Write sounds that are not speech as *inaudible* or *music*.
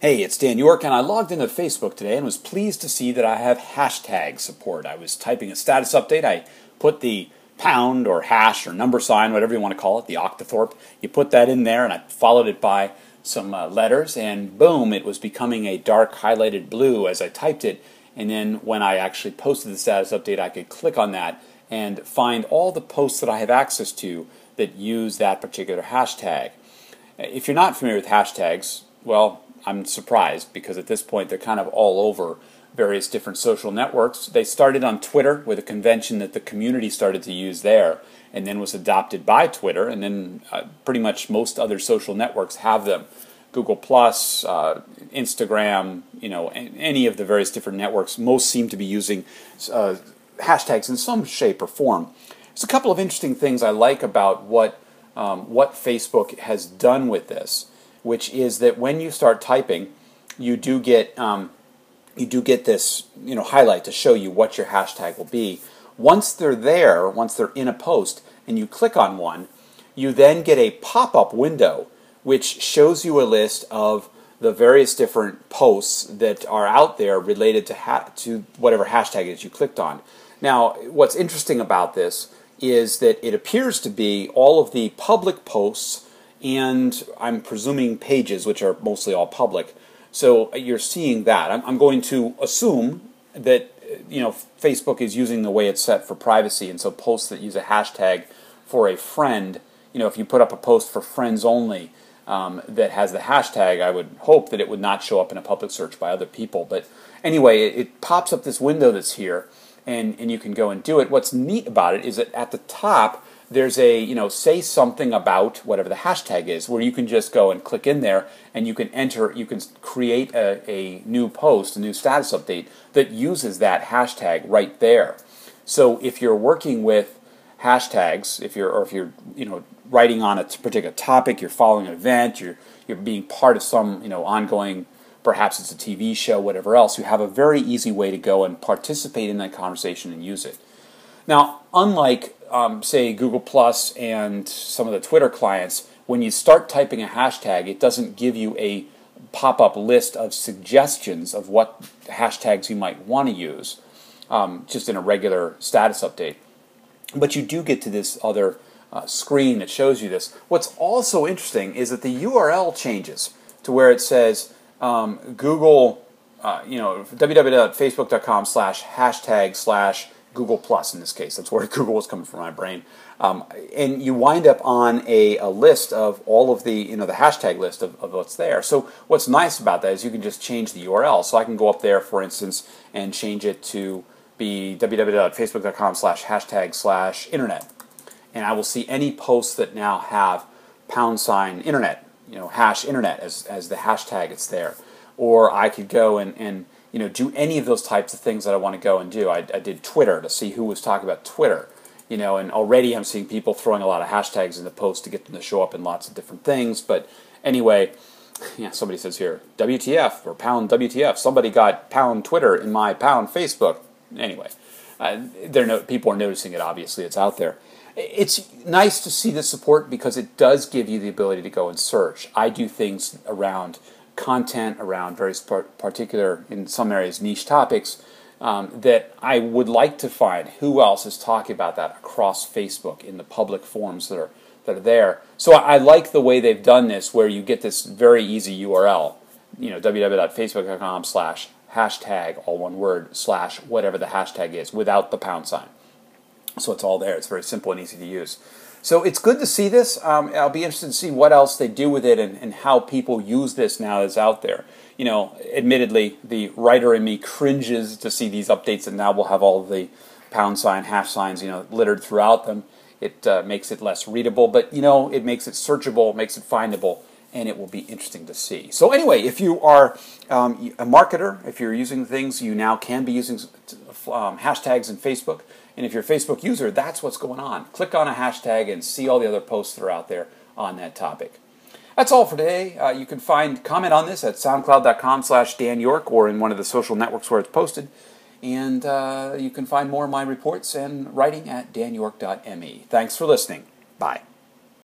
Hey, it's Dan York, and I logged into Facebook today and was pleased to see that I have hashtag support. I was typing a status update. I put the pound or hash or number sign, whatever you want to call it, the octothorpe. You put that in there, and I followed it by some uh, letters, and boom, it was becoming a dark highlighted blue as I typed it. And then when I actually posted the status update, I could click on that and find all the posts that I have access to that use that particular hashtag. If you're not familiar with hashtags, well, I'm surprised because at this point they're kind of all over various different social networks. They started on Twitter with a convention that the community started to use there and then was adopted by Twitter, and then uh, pretty much most other social networks have them. Google Plus, uh, Instagram, you know, any of the various different networks, most seem to be using uh, hashtags in some shape or form. There's a couple of interesting things I like about what um, what Facebook has done with this which is that when you start typing, you do get um, you do get this you know highlight to show you what your hashtag will be. Once they're there, once they're in a post, and you click on one, you then get a pop-up window which shows you a list of the various different posts that are out there related to ha- to whatever hashtag it is you clicked on. Now, what's interesting about this is that it appears to be all of the public posts and I'm presuming pages, which are mostly all public. So you're seeing that. I'm, I'm going to assume that you know Facebook is using the way it's set for privacy, and so posts that use a hashtag for a friend, you know, if you put up a post for friends only um, that has the hashtag, I would hope that it would not show up in a public search by other people. But anyway, it, it pops up this window that's here, and and you can go and do it. What's neat about it is that at the top there's a, you know, say something about whatever the hashtag is, where you can just go and click in there and you can enter, you can create a, a new post, a new status update that uses that hashtag right there. So if you're working with hashtags, if you're, or if you're, you know, writing on a particular topic, you're following an event, you're, you're being part of some, you know, ongoing, perhaps it's a TV show, whatever else, you have a very easy way to go and participate in that conversation and use it. Now, unlike um, say Google Plus and some of the Twitter clients, when you start typing a hashtag, it doesn't give you a pop-up list of suggestions of what hashtags you might want to use, um, just in a regular status update. But you do get to this other uh, screen that shows you this. What's also interesting is that the URL changes to where it says um, Google, uh, you know, www.facebook.com slash hashtag slash Google Plus in this case. That's where *laughs* Google was coming from my brain. Um, and you wind up on a, a, list of all of the, you know, the hashtag list of, of what's there. So what's nice about that is you can just change the URL. So I can go up there, for instance, and change it to be www.facebook.com slash hashtag slash internet. And I will see any posts that now have pound sign internet, you know, hash internet as, as the hashtag it's there. Or I could go and, and you know, do any of those types of things that I want to go and do. I, I did Twitter to see who was talking about Twitter, you know, and already I'm seeing people throwing a lot of hashtags in the post to get them to show up in lots of different things. But anyway, *laughs* yeah, somebody says here, WTF or pound WTF. Somebody got pound Twitter in my pound Facebook. Anyway, uh, they're no, people are noticing it. Obviously, it's out there. It's nice to see the support because it does give you the ability to go and search. I do things around content around various particular, in some areas, niche topics um, that I would like to find who else is talking about that across Facebook in the public forums that are that are there. So I, I like the way they've done this, where you get this very easy URL, you know, www.facebook.com slash hashtag, all one word, slash whatever the hashtag is, without the pound sign. So it's all there. It's very simple and easy to use. So it's good to see this. Um, I'll be interested to see what else they do with it and, and how people use this now that's out there. You know, admittedly, the writer in me cringes to see these updates, and now we'll have all the pound sign, half signs, you know, littered throughout them. It uh, makes it less readable, but you know, it makes it searchable, makes it findable, and it will be interesting to see. So anyway, if you are um, a marketer, if you're using things, you now can be using um, hashtags in Facebook. And if you're a Facebook user, that's what's going on. Click on a hashtag and see all the other posts that are out there on that topic. That's all for today. Uh, you can find comment on this at soundcloud.com slash Dan York or in one of the social networks where it's posted. And uh, you can find more of my reports and writing at danyork.me. Thanks for listening. Bye.